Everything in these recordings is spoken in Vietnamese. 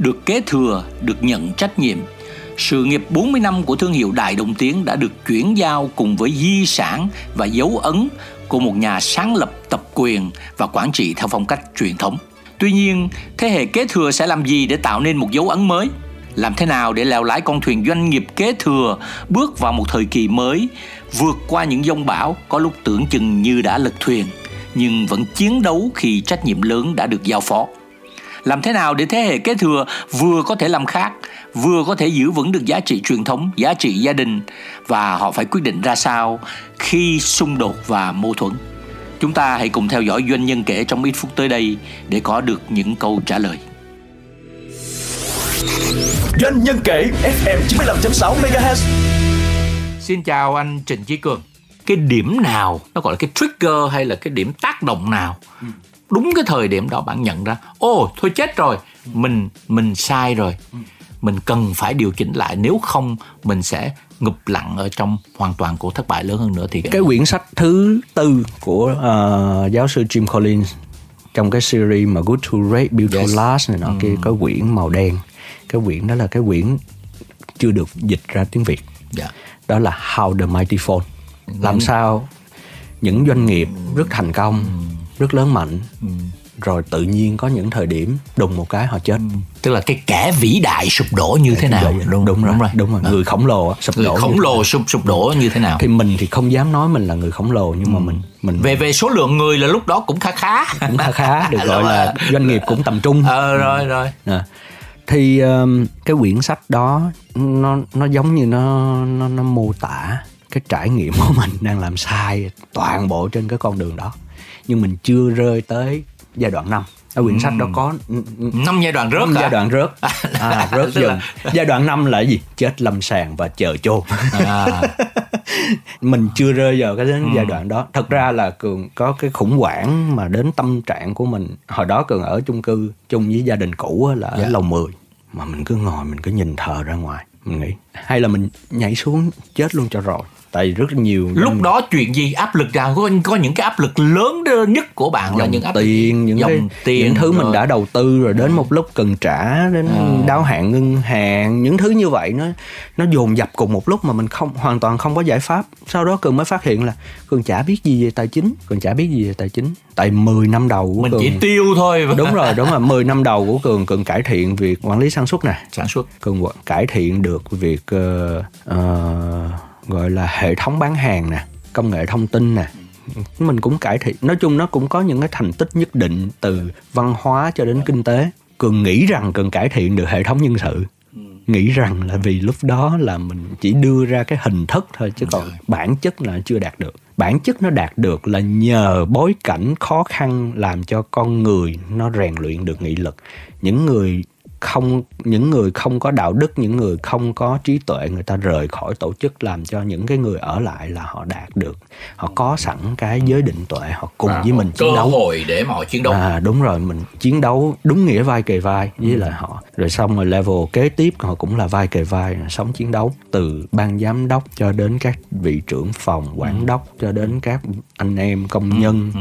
được kế thừa, được nhận trách nhiệm. Sự nghiệp 40 năm của thương hiệu Đại Đồng Tiến đã được chuyển giao cùng với di sản và dấu ấn của một nhà sáng lập tập quyền và quản trị theo phong cách truyền thống. Tuy nhiên, thế hệ kế thừa sẽ làm gì để tạo nên một dấu ấn mới? Làm thế nào để lèo lái con thuyền doanh nghiệp kế thừa bước vào một thời kỳ mới, vượt qua những dông bão có lúc tưởng chừng như đã lật thuyền, nhưng vẫn chiến đấu khi trách nhiệm lớn đã được giao phó. Làm thế nào để thế hệ kế thừa vừa có thể làm khác, vừa có thể giữ vững được giá trị truyền thống, giá trị gia đình và họ phải quyết định ra sao khi xung đột và mâu thuẫn. Chúng ta hãy cùng theo dõi doanh nhân kể trong ít phút tới đây để có được những câu trả lời. Doanh nhân kể FM 95.6 MHz. Xin chào anh Trịnh Chí Cường. Cái điểm nào nó gọi là cái trigger hay là cái điểm tác động nào đúng cái thời điểm đó bạn nhận ra ô thôi chết rồi mình mình sai rồi. Mình cần phải điều chỉnh lại nếu không mình sẽ ngụp lặn ở trong hoàn toàn của thất bại lớn hơn nữa. Thì cái quyển sách thứ tư của uh, giáo sư Jim Collins trong cái series mà Good to Great Build to Last này nọ kia có quyển màu đen. Cái quyển đó là cái quyển chưa được dịch ra tiếng Việt. Dạ. đó là How the Mighty Fall. Làm sao những doanh nghiệp rất thành công rất lớn mạnh. Rồi tự nhiên có những thời điểm đùng một cái họ chết. Tức là cái kẻ vĩ đại sụp đổ như thế nào? đúng, đúng, rồi đúng rồi. Người khổng lồ sụp người đổ khổng như- lồ sụp sụp đổ như thế nào? Thì mình thì không dám nói mình là người khổng lồ nhưng mà mình mình về về số lượng người là lúc đó cũng khá khá. Cũng khá khá được gọi Đúng là rồi. doanh nghiệp cũng tầm trung. Ờ rồi rồi. À. thì um, cái quyển sách đó nó nó giống như nó nó nó mô tả cái trải nghiệm của mình đang làm sai toàn bộ trên cái con đường đó nhưng mình chưa rơi tới giai đoạn 5 ở quyển sách đó có năm giai đoạn rớt năm giai đoạn rớt. À, rớt Tức dần. Là- giai đoạn 5 là gì? Chết lâm sàng và chờ chôn. À, mình chưa rơi vào cái đến Ừ. giai đoạn đó. Thật ra là cường có cái khủng hoảng mà đến tâm trạng của mình. Hồi đó cường ở chung cư chung với gia đình cũ là ở Dạ. lầu 10 mà mình cứ ngồi mình cứ nhìn thờ ra ngoài. Mình nghĩ hay là mình nhảy xuống chết luôn cho rồi tại rất nhiều lúc đó chuyện gì áp lực nào có, có những cái áp lực lớn nhất của bạn là dòng những áp tiền những dòng cái, tiền những thứ mình rồi. đã đầu tư rồi đến một lúc cần trả đến À. đáo hạn ngân hàng những thứ như vậy nó nó dồn dập cùng một lúc mà mình không hoàn toàn không có giải pháp. Sau đó cường mới phát hiện là cường chả biết gì về tài chính cường chả biết gì về tài chính. Tại 10 năm đầu của mình cường chỉ tiêu thôi. Đúng rồi đúng rồi. 10 năm đầu của cường cường cải thiện việc quản lý sản xuất nè. Sản xuất. Cường cải thiện được việc ờ, ờ, gọi là hệ thống bán hàng nè công nghệ thông tin nè. Mình cũng cải thiện nói chung nó cũng có những cái thành tích nhất định từ văn hóa cho đến kinh tế. Cường nghĩ rằng cường cải thiện được hệ thống nhân sự. Nghĩ rằng là vì lúc đó là mình chỉ đưa ra cái hình thức thôi chứ còn bản chất là chưa đạt được. Bản chất nó đạt được là nhờ bối cảnh khó khăn làm cho con người nó rèn luyện được nghị lực. Những người không những người không có đạo đức những người không có trí tuệ người ta rời khỏi tổ chức làm cho những cái người ở lại là họ đạt được. Họ có sẵn cái giới định tuệ họ cùng với mình chiến cơ đấu. hội để mà họ chiến đấu. À đúng rồi mình chiến đấu đúng nghĩa vai kề vai với lại họ. Rồi xong rồi level kế tiếp họ cũng là vai kề vai sống chiến đấu từ ban giám đốc cho đến các vị trưởng phòng quản đốc cho đến các anh em công nhân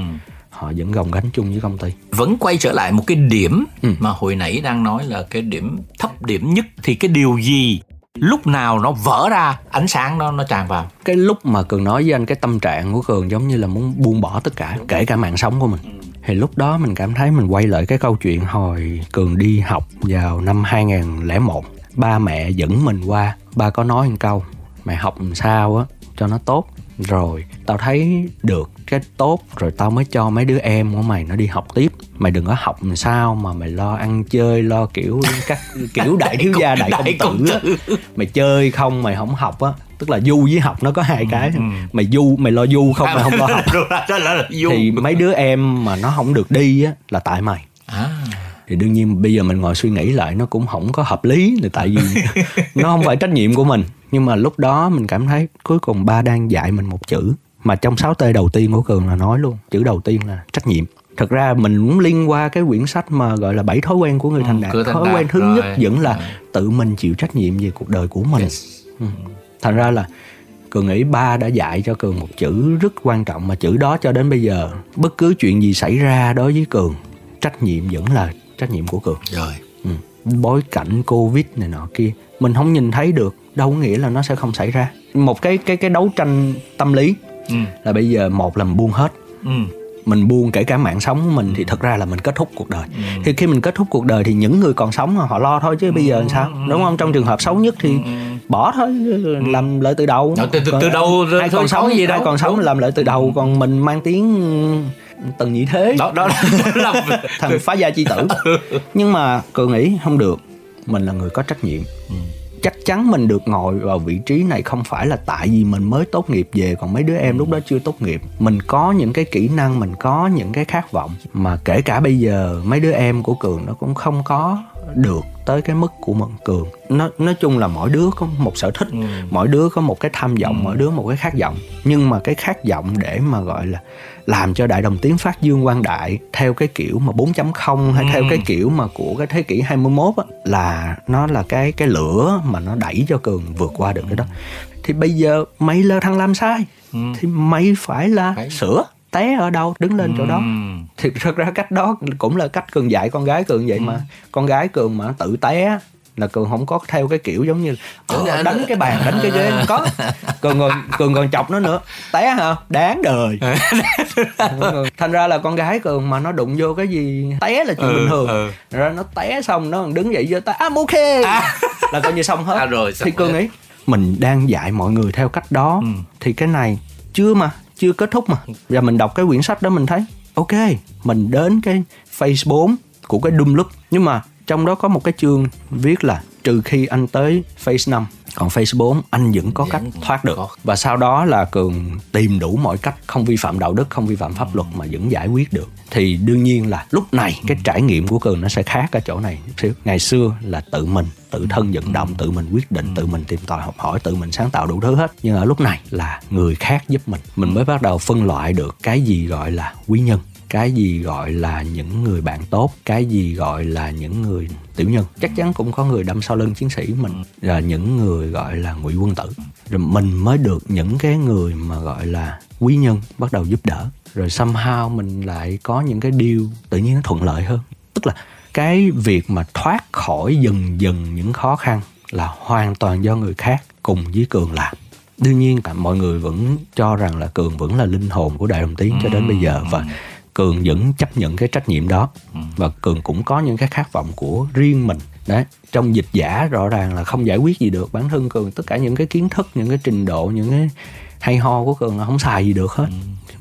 họ vẫn gồng gánh chung với công ty. Vẫn quay trở lại một cái điểm mà hồi nãy đang nói là cái điểm thấp điểm nhất. Thì cái điều gì lúc nào nó vỡ ra ánh sáng nó nó tràn vào? Cái lúc mà cường nói với anh cái tâm trạng của cường giống như là muốn buông bỏ tất cả kể cả mạng sống của mình. Thì lúc đó mình cảm thấy mình quay lại cái câu chuyện hồi cường đi học vào năm 2001 ba mẹ dẫn mình qua ba có nói một câu mẹ học làm sao á cho nó tốt. Rồi tao thấy được cái tốt rồi tao mới cho mấy đứa em của mày nó đi học tiếp. Mày đừng có học làm sao mà mày lo ăn chơi lo kiểu các kiểu đại thiếu gia đại, Đại công tử. Á mày chơi không mày không học á. Tức là du với học nó có hai cái. mày du mày lo du không mày không lo học. Rồi, đó là, là du. Thì mấy đứa em mà nó không được đi á là tại mày. À, thì đương nhiên bây giờ mình ngồi suy nghĩ lại nó cũng không có hợp lý là tại vì nó không phải trách nhiệm của mình. Nhưng mà lúc đó mình cảm thấy cuối cùng ba đang dạy mình một chữ mà trong 6 t đầu tiên của cường là nói luôn chữ đầu tiên là trách nhiệm thật ra mình cũng liên qua cái quyển sách mà gọi là bảy thói quen của người Ừ, thành đạt thành thói đạt, quen thứ rồi. nhất vẫn là Ừ. tự mình chịu trách nhiệm về cuộc đời của mình Yes. Ừ. thành ra là cường nghĩ ba đã dạy cho cường một chữ rất quan trọng mà chữ đó cho đến bây giờ bất cứ chuyện gì xảy ra đối với cường trách nhiệm vẫn là trách nhiệm của cường rồi ừ. bối cảnh covid này nọ kia mình không nhìn thấy được đâu có nghĩa là nó sẽ không xảy ra một cái cái cái đấu tranh tâm lý ừ. là bây giờ một là mình buông hết. Ừ. mình buông kể cả mạng sống của mình thì thật ra là mình kết thúc cuộc đời. Thì khi mình kết thúc cuộc đời thì những người còn sống họ lo thôi chứ bây giờ làm sao? đúng không? trong trường hợp xấu nhất thì bỏ thôi làm lại từ đầu. Ờ, từ- từ- từ đầu ai còn sống gì đâu. còn sống làm lại từ đầu còn mình mang tiếng tần nhị thế. Đó đó là thằng phá gia chi tử. Nhưng mà cường nghĩ không được mình là người có trách nhiệm chắc chắn mình được ngồi vào vị trí này không phải là tại vì mình mới tốt nghiệp về, còn mấy đứa em lúc đó chưa tốt nghiệp. Mình có những cái kỹ năng, mình có những cái khát vọng, mà kể cả bây giờ mấy đứa em của cường nó cũng không có được tới cái mức của mình cường. Nó nói chung là mỗi đứa có một sở thích mỗi đứa có một cái tham vọng mỗi đứa một cái khát vọng. Nhưng mà cái khát vọng để mà gọi là làm cho đại đồng tiến phát dương quang đại theo cái kiểu mà 4.0 hay theo cái kiểu mà của cái thế kỷ 21 á là nó là cái cái lửa mà nó đẩy cho cường vượt qua được cái đó. Thì bây giờ mày lơ thằng làm sai thì mày phải là Phải. sửa té ở đâu đứng lên chỗ đó. Ừ. thì thật ra cách đó cũng là cách cường dạy con gái cường vậy mà. Con gái cường mà tự té là cường không có theo cái kiểu giống như "Ờ, đánh cái bàn đánh cái ghế. Có. Cường còn cường còn chọc nó nữa. Té hả? Đáng đời. Thành ra là con gái cường mà nó đụng vô cái gì té là chuyện Ừ, bình thường. ừ. rồi nó té xong nó còn đứng dậy giơ tay I'm ok là coi như xong hết. À, rồi, xong thì cường nghĩ mình đang dạy mọi người theo cách đó. Thì cái này chưa mà chưa kết thúc mà. Và mình đọc cái quyển sách đó mình thấy, ok, mình đến cái phase 4 của cái Doom Loop. Nhưng mà trong đó có một cái chương viết là, trừ khi anh tới phase 5 còn phase 4 anh vẫn có cách thoát được. và sau đó là cường tìm đủ mọi cách không vi phạm đạo đức không vi phạm pháp luật mà vẫn giải quyết được. Thì đương nhiên là lúc này cái trải nghiệm của cường nó sẽ khác ở chỗ này xíu. Ngày xưa là tự mình tự thân vận động tự mình quyết định tự mình tìm tòi học hỏi tự mình sáng tạo đủ thứ hết. Nhưng ở lúc này là người khác giúp mình. Mình mới bắt đầu phân loại được cái gì gọi là quý nhân cái gì gọi là những người bạn tốt cái gì gọi là những người tiểu nhân. Chắc chắn cũng có người đâm sau lưng chiến sĩ mình là những người gọi là ngụy quân tử. Rồi mình mới được những cái người mà gọi là quý nhân bắt đầu giúp đỡ. Rồi somehow mình lại có những cái điều tự nhiên nó thuận lợi hơn. Tức là cái việc mà thoát khỏi dần dần những khó khăn là hoàn toàn do người khác cùng với cường làm. Đương nhiên mọi người vẫn cho rằng là cường vẫn là linh hồn của đại đồng tiến cho đến bây giờ và cường vẫn chấp nhận cái trách nhiệm đó. Và cường cũng có những cái khát vọng của riêng mình. Đấy trong dịch giả rõ ràng là không giải quyết gì được. Bản thân cường tất cả những cái kiến thức những cái trình độ những cái hay ho của cường là không xài gì được hết.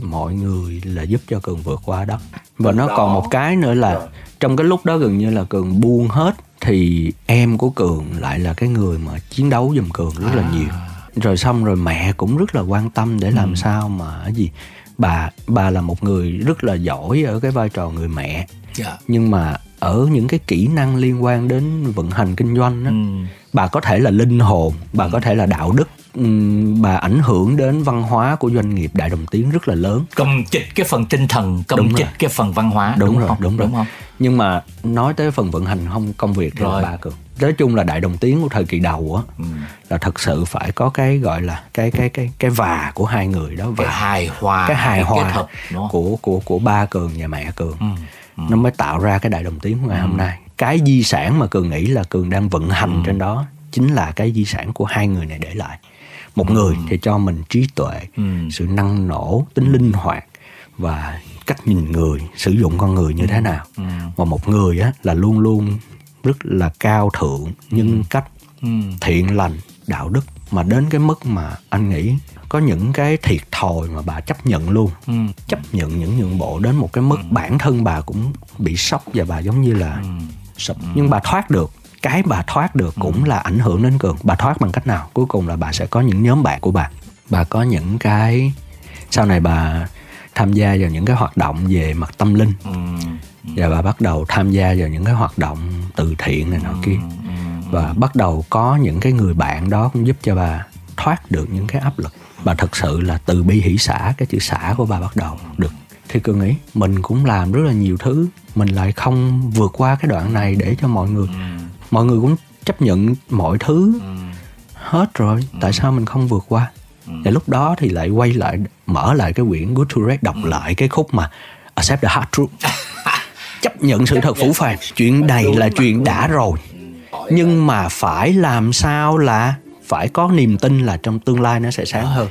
Mọi người là giúp cho cường vượt qua đó. Và nó còn một cái nữa là trong cái lúc đó gần như là cường buông hết thì em của cường lại là cái người mà chiến đấu giùm cường rất là nhiều. Rồi xong rồi mẹ cũng rất là quan tâm để làm sao mà gì bà bà là một người rất là giỏi ở cái vai trò người mẹ. Dạ. nhưng mà ở những cái kỹ năng liên quan đến vận hành kinh doanh á, Ừ. bà có thể là linh hồn bà có thể là đạo đức. Ừm, bà ảnh hưởng đến văn hóa của doanh nghiệp đại đồng tiến rất là lớn. Cầm chịch cái phần tinh thần cầm Đúng chịch cái phần văn hóa đúng, rồi không? đúng rồi. Đúng không nhưng mà nói tới phần vận hành không công việc thì Rồi. là ba cường nói chung là đại đồng tiến của thời kỳ đầu á Ừ. là thật sự phải có cái gọi là cái cái cái cái và của hai người đó cái và hài hòa cái hài kết hòa hợp đúng không? của của của ba cường và mẹ cường Ừ. nó mới tạo ra cái đại đồng tiến của ngày hôm nay cái di sản mà cường nghĩ là cường đang vận hành trên đó chính là cái di sản của hai người này để lại một người thì cho mình trí tuệ Ừ. sự năng nổ tính linh hoạt và cách nhìn người sử dụng con người như thế nào. Ừ. và một người á là luôn luôn rất là cao thượng nhân cách Ừ. thiện lành đạo đức. Mà đến cái mức mà anh nghĩ có những cái thiệt thòi mà bà chấp nhận luôn. Ừ. chấp nhận những nhượng bộ đến một cái mức bản thân bà cũng bị sốc và bà giống như là sốc. Nhưng bà thoát được cái bà thoát được cũng là ảnh hưởng đến cường. Bà thoát bằng cách nào? Cuối cùng là bà sẽ có những nhóm bạn của bà. Bà có những cái sau này bà tham gia vào những cái hoạt động về mặt tâm linh. Ừ. và bà bắt đầu tham gia vào những cái hoạt động từ thiện này nọ kia. và bắt đầu có những cái người bạn đó cũng giúp cho bà thoát được những cái áp lực. Bà thật sự là từ bi hỷ xã cái chữ xã của bà bắt đầu được. Thì cường nghĩ mình cũng làm rất là nhiều thứ mình lại không vượt qua cái đoạn này để cho mọi người. Mọi người cũng chấp nhận mọi thứ hết rồi tại sao mình không vượt qua và lúc đó thì lại quay lại mở lại cái quyển Good to Red đọc lại cái khúc mà Accept the hard truth. Chấp nhận sự thật phủ phàng. chuyện này là chuyện đã rồi. Nhưng mà phải làm sao là phải có niềm tin là trong tương lai nó sẽ sáng hơn.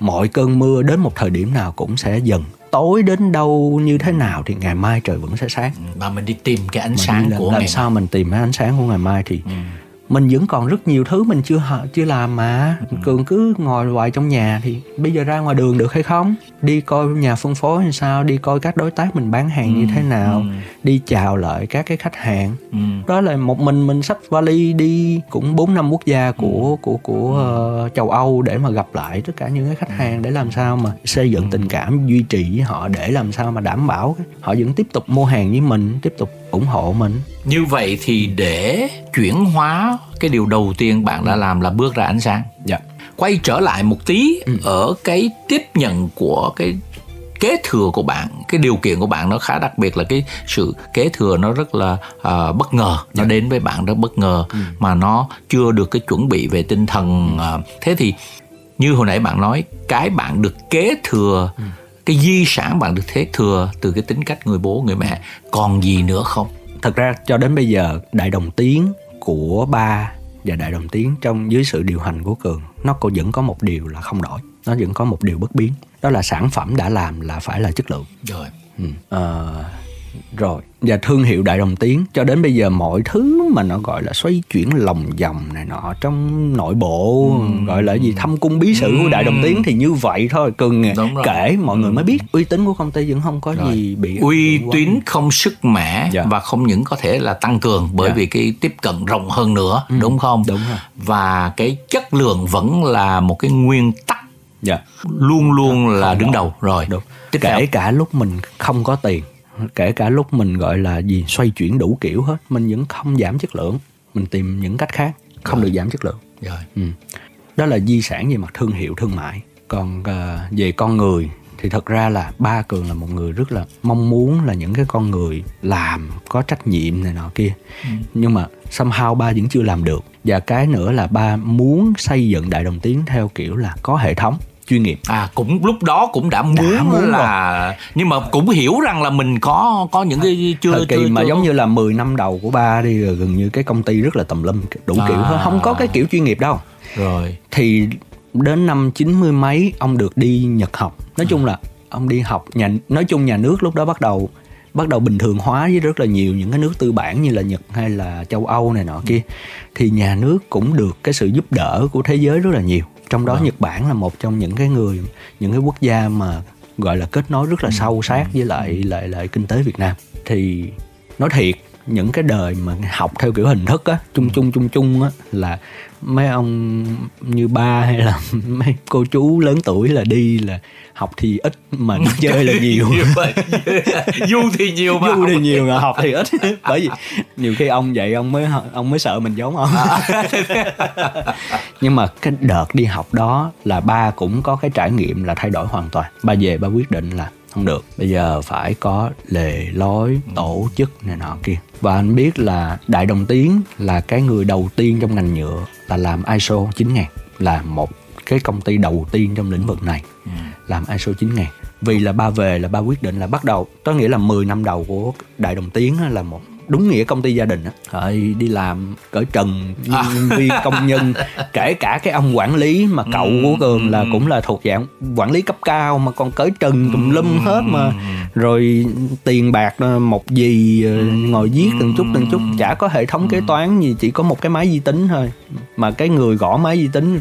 mọi cơn mưa đến một thời điểm nào cũng sẽ dần. Tối đến đâu như thế nào thì ngày mai trời vẫn sẽ sáng. Mà mình đi tìm cái ánh Mà sáng của làm ngày sao mình tìm cái ánh sáng của ngày mai thì mình vẫn còn rất nhiều thứ mình chưa chưa làm mà. Cường cứ ngồi hoài trong nhà thì bây giờ ra ngoài đường được hay không? Đi coi nhà phân phối làm sao? Đi coi các đối tác mình bán hàng như thế nào? đi chào lại các cái khách hàng. Ừ. đó là một mình mình xách vali đi cũng bốn năm quốc gia của của của ờ, châu Âu để mà gặp lại tất cả những cái khách hàng để làm sao mà xây dựng tình cảm duy trì với họ để làm sao mà đảm bảo họ vẫn tiếp tục mua hàng với mình tiếp tục ủng hộ mình như vậy thì để chuyển hóa cái điều đầu tiên bạn đã làm là bước ra ánh sáng dạ quay trở lại một tí Ừ. ở cái tiếp nhận của cái kế thừa của bạn cái điều kiện của bạn nó khá đặc biệt là cái sự kế thừa nó rất là à, bất ngờ Dạ. nó đến với bạn rất bất ngờ Ừ. mà nó chưa được cái chuẩn bị về tinh thần à, thế thì như hồi nãy bạn nói cái bạn được kế thừa Ừ. cái di sản bạn được kế thừa từ cái tính cách người bố người mẹ. Còn gì nữa không? Thật ra cho đến bây giờ đại đồng tiến của ba và đại đồng tiến trong dưới sự điều hành của cường nó có vẫn có một điều là không đổi. Nó vẫn có một điều bất biến. Đó là sản phẩm đã làm là phải là chất lượng. Rồi. Ừ. Ờ, rồi và thương hiệu đại đồng tiến cho đến bây giờ mọi thứ mà nó gọi là xoay chuyển lòng vòng này nọ trong nội bộ gọi là gì thâm cung bí sử của đại đồng tiến thì như vậy thôi Đúng rồi. kể mọi người mới biết uy tín của công ty vẫn không có gì bị uy tín không sức mẻ Dạ. và không những có thể là tăng cường bởi Dạ. vì cái tiếp cận rộng hơn nữa đúng không? Đúng rồi. và cái chất lượng vẫn là một cái nguyên tắc dạ. luôn luôn là đứng đầu. Rồi đúng. tiếp kể theo. cả lúc mình không có tiền kể cả lúc mình gọi là gì xoay chuyển đủ kiểu hết mình vẫn không giảm chất lượng. Mình tìm những cách khác không được giảm chất lượng. Rồi. Ừ. đó là di sản về mặt thương hiệu thương mại. Còn à, về con người thì thật ra là ba cường là một người rất là mong muốn là những cái con người làm có trách nhiệm này nọ kia. Nhưng mà somehow ba vẫn chưa làm được. Và cái nữa là ba muốn xây dựng đại đồng tiến theo kiểu là có hệ thống chuyên nghiệp. À cũng lúc đó cũng đã muốn, Đã muốn là nhưng mà cũng hiểu rằng là mình có có những cái chưa thời kỳ chưa, mà chưa giống như là 10 năm đầu của ba đi là gần như cái công ty rất là tùm lum đủ À. kiểu không có cái kiểu chuyên nghiệp đâu. Rồi. Thì đến năm chín mươi mấy ông được đi Nhật học. Nói chung là ông đi học nhà nói chung nhà nước lúc đó bắt đầu bắt đầu bình thường hóa với rất là nhiều những cái nước tư bản như là Nhật hay là châu Âu này nọ kia. Thì nhà nước cũng được cái sự giúp đỡ của thế giới rất là nhiều trong đó Nhật Bản là một trong những cái người những cái quốc gia mà gọi là kết nối rất là sâu sát với lại lại lại kinh tế Việt Nam. Thì nói thiệt những cái đời mà học theo kiểu hình thức á chung chung chung chung á là mấy ông như ba hay là mấy cô chú lớn tuổi là đi là học thì ít mà đi chơi là nhiều. du thì nhiều mà. Du thì nhiều mà học thì ít. Bởi vì nhiều khi ông vậy ông mới ông mới sợ mình giống ông. Nhưng mà cái đợt đi học đó là ba cũng có cái trải nghiệm là thay đổi hoàn toàn. Ba về ba quyết định là không được. Bây giờ phải có lề lối tổ chức này nọ kia. Và anh biết là đại đồng tiến là cái người đầu tiên trong ngành nhựa là làm ISO 9000 là một cái công ty đầu tiên trong lĩnh vực này làm ISO 9000 vì là ba về là ba quyết định là bắt đầu có nghĩa là 10 năm đầu của đại đồng tiến là một đúng nghĩa công ty gia đình á. Đi làm cởi trần nhân viên công nhân kể cả cái ông quản lý mà cậu của cường là cũng là thuộc dạng quản lý cấp cao mà còn cởi trần tùm lum hết mà. Rồi tiền bạc ờ, một gì ờ, ngồi viết từng chút từng chút. Chả có hệ thống kế toán gì chỉ có một cái máy vi tính thôi. Mà cái người gõ máy vi tính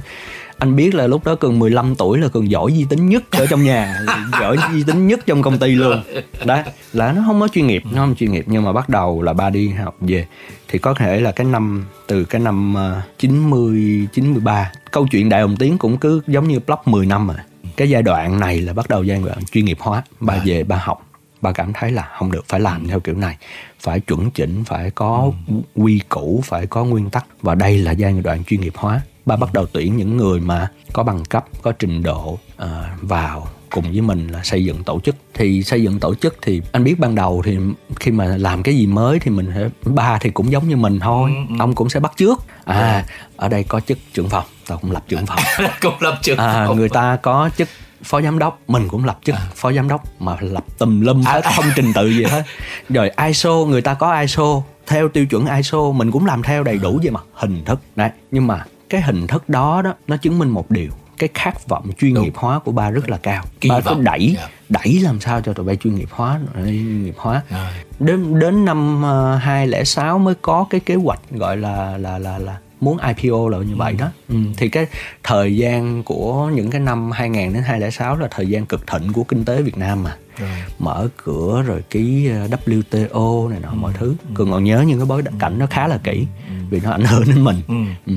anh biết là lúc đó cường 15 tuổi là cường giỏi vi tính nhất ở trong nhà. Giỏi vi tính nhất trong công ty luôn. Đó là nó không có chuyên nghiệp nó không chuyên nghiệp. Nhưng mà bắt đầu là ba đi học về. Thì có thể là cái năm từ cái năm ờ, 90 93 câu chuyện đại hồng tiến cũng cứ giống như block 10 năm rồi cái giai đoạn này là bắt đầu giai đoạn chuyên nghiệp hóa. Ba À. về ba học. Ba cảm thấy là không được phải làm theo kiểu này. Phải chuẩn chỉnh phải có quy củ phải có nguyên tắc. Và đây là giai đoạn chuyên nghiệp hóa ba bắt đầu tuyển những người mà có bằng cấp có trình độ ờ, vào cùng với mình là xây dựng tổ chức. Thì xây dựng tổ chức thì anh biết ban đầu thì khi mà làm cái gì mới thì mình phải ba thì cũng giống như mình thôi ông cũng sẽ bắt trước. À ở đây có chức trưởng phòng tao cũng lập trưởng phòng. Cũng lập trường à, người ta có chức phó giám đốc mình cũng lập chức phó giám đốc mà lập tùm lum hết không trình tự gì hết. Rồi ISO người ta có ISO theo tiêu chuẩn ISO mình cũng làm theo đầy đủ về mặt hình thức. Đấy nhưng mà cái hình thức đó đó nó chứng minh một điều cái khát vọng chuyên Đúng. nghiệp hóa của ba rất là cao Kỳ ba cứ vọng, đẩy dạ. đẩy làm sao cho tụi bay chuyên nghiệp hóa chuyên nghiệp hóa Rồi. đến đến năm ờ, 2006 mới có cái kế hoạch gọi là là là là muốn IPO là như vậy đó ừ. thì cái thời gian của những cái năm 2000 đến 2006 là thời gian cực thịnh của kinh tế Việt Nam mà Rồi. mở cửa rồi ký ờ, WTO này nọ mọi thứ cường còn nhớ những cái bối cảnh nó khá là kỹ vì nó ảnh hưởng đến mình Ừ. ừ.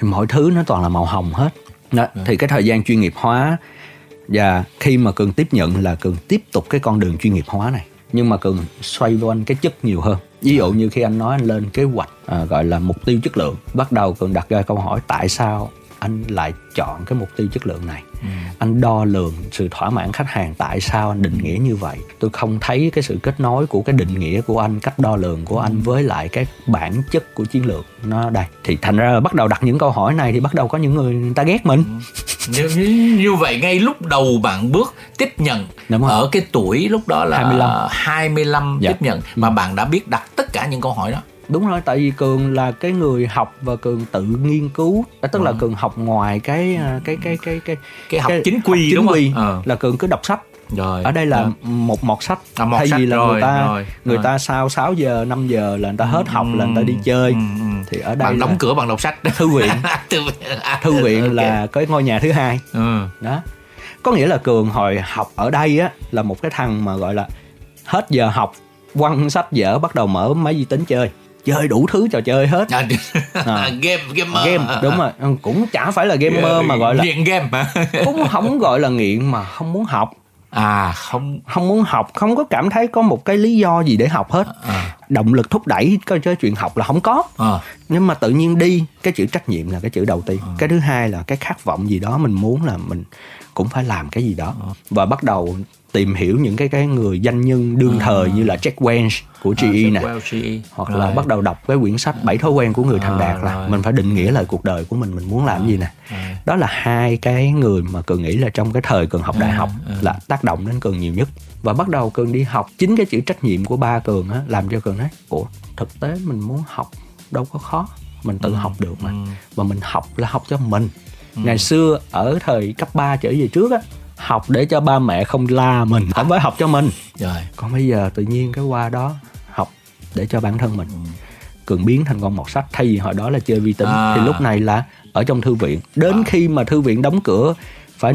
Thì mọi thứ nó toàn là màu hồng hết. Đó. thì cái thời gian chuyên nghiệp hóa và khi mà cường tiếp nhận là cường tiếp tục cái con đường chuyên nghiệp hóa này. Nhưng mà cường xoay quanh cái chất nhiều hơn. Ví dụ như khi anh nói anh lên kế hoạch à, gọi là mục tiêu chất lượng bắt đầu cường đặt ra câu hỏi tại sao anh lại chọn cái mục tiêu chất lượng này. Anh đo lường sự thỏa mãn khách hàng tại sao anh định nghĩa như vậy. Tôi không thấy cái sự kết nối của cái định nghĩa của anh cách đo lường của anh với lại cái bản chất của chiến lược nó đây. Thì thành ra là bắt đầu đặt những câu hỏi này thì bắt đầu có những người, người ta ghét mình. Như, như, như vậy ngay lúc đầu bạn bước tiếp nhận Đúng ở cái tuổi lúc đó là 25. 25 Dạ. tiếp nhận mà bạn đã biết đặt tất cả những câu hỏi đó đúng rồi tại vì cường là cái người học và cường tự nghiên cứu à, tức là cường học ngoài cái à, cái cái cái cái Cái học chính quy, chính đúng không? quy Ờ. là cường cứ đọc sách rồi ở đây là Đó. một mọt sách À, mọt thay sách vì là rồi, người ta rồi, người rồi. ta sau 6 giờ 5 giờ là người ta hết học là người ta đi chơi Ừ, ừ. thì ở đây bạn là đóng cửa bằng đọc sách thư viện thư viện à, thư viện ok. là cái ngôi nhà thứ hai ừ. đó có nghĩa là cường hồi học ở đây á là một cái thằng mà gọi là hết giờ học quăng sách vở bắt đầu mở máy vi tính chơi chơi đủ thứ trò chơi hết. À, À. game gamer game đúng rồi. Cũng chả phải là gamer mà gọi là nghiện game mà cũng không gọi là nghiện mà không muốn học. À không. Không muốn học không có cảm thấy có một cái lý do gì để học hết. À, động lực thúc đẩy cái cái chuyện học là không có. À, nhưng mà tự nhiên đi cái chữ trách nhiệm là cái chữ đầu tiên. Cái thứ hai là cái khát vọng gì đó mình muốn là mình cũng phải làm cái gì đó. Và bắt đầu tìm hiểu những cái cái người danh nhân đương thời như là Jack Welch của GE nè. Well, GE. hoặc Rồi. là bắt đầu đọc cái quyển sách bảy thói quen của người thành À, đạt là rồi. mình phải định nghĩa lại cuộc đời của mình mình muốn làm gì nè. đó là hai cái người mà cường nghĩ là trong cái thời cường học đại học là tác động đến cường nhiều nhất. Và bắt đầu cường đi học chính cái chữ trách nhiệm của ba cường á làm cho cường nói ủa thực tế mình muốn học đâu có khó mình tự học được mà. Và mình học là học cho mình. Ngày xưa ở thời cấp 3 trở về trước á học để cho ba mẹ không la mình không phải học cho mình. Rồi. Còn bây giờ tự nhiên cái qua đó học để cho bản thân mình cường biến thành con mọt sách thay vì hồi đó là chơi vi tính À. thì lúc này là ở trong thư viện. Đến khi mà thư viện đóng cửa phải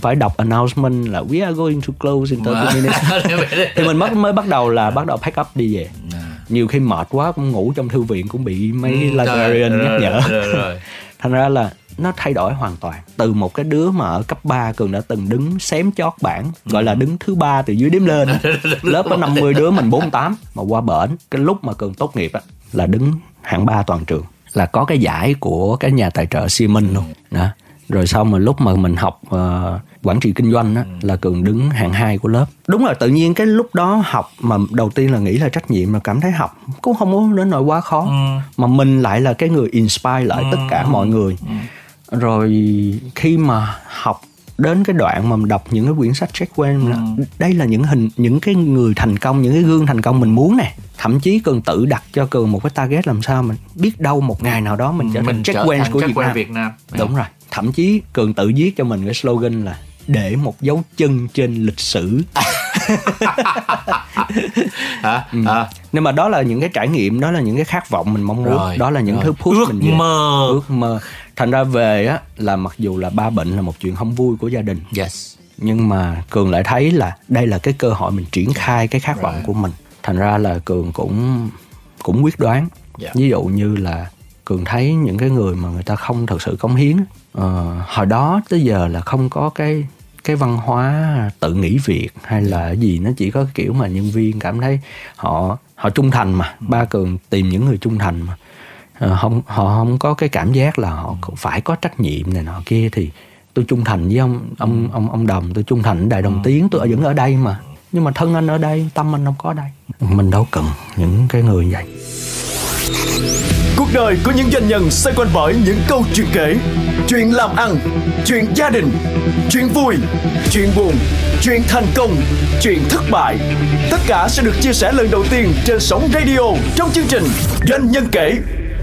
phải đọc announcement là we are going to close in 30 minutes. Thì mình mới mới bắt đầu là bắt đầu pack up đi về. Nhiều khi mệt quá cũng ngủ trong thư viện cũng bị mấy librarian nhắc nhở. rồi, rồi, rồi. thành ra là nó thay đổi hoàn toàn. Từ một cái đứa mà ở cấp 3 cường đã từng đứng xém chót bảng gọi là đứng thứ ba từ dưới đếm lên. Lớp có 50 đứa mình 48 mà qua bển cái lúc mà cường tốt nghiệp á là đứng hạng ba toàn trường. Là có cái giải của cái nhà tài trợ Siemens luôn. Đó. Rồi sau mà lúc mà mình học ờ, quản trị kinh doanh á là cường đứng hạng hai của lớp. Đúng là tự nhiên cái lúc đó học mà đầu tiên là nghĩ là trách nhiệm mà cảm thấy học cũng không có đến nỗi quá khó. Mà mình lại là cái người inspire lại tất cả mọi người rồi khi mà học đến cái đoạn mà mình đọc những cái quyển sách Jack Welch là đây là những hình những cái người thành công những cái gương thành công mình muốn nè. Thậm chí cường tự đặt cho cường một cái target làm sao mình biết đâu một ngày nào đó mình trở thành Jack thành của Jack Việt Nam. Việt Nam. Đúng rồi. Thậm chí cường tự viết cho mình cái slogan là để một dấu chân trên lịch sử. Hả? À, nhưng mà đó là những cái trải nghiệm đó là những cái khát vọng mình mong muốn. Rồi, đó là những rồi. thứ push Ước mình về. mơ. ước mơ thành ra về á là mặc dù là ba bệnh là một chuyện không vui của gia đình yes. nhưng mà cường lại thấy là đây là cái cơ hội mình triển khai cái khát vọng của mình. Thành ra là cường cũng cũng quyết đoán. Dạ. ví dụ như là cường thấy những cái người mà người ta không thật sự cống hiến ờ, hồi đó tới giờ là không có cái cái văn hóa tự nghỉ việc hay là gì nó chỉ có kiểu mà nhân viên cảm thấy họ họ trung thành mà. Ba cường tìm những người trung thành mà không họ không có cái cảm giác là họ phải có trách nhiệm này nọ kia thì tôi trung thành với ông ông ông ông đồng tôi trung thành đại đồng tiến tôi vẫn ở đây mà. Nhưng mà thân anh ở đây tâm anh không có ở đây. Mình đâu cần những cái người vậy. Cuộc đời của những doanh nhân xoay quanh bởi những câu chuyện kể. Chuyện làm ăn, chuyện gia đình, chuyện vui, chuyện buồn, chuyện thành công, chuyện thất bại. Tất cả sẽ được chia sẻ lần đầu tiên trên sóng radio trong chương trình Doanh nhân kể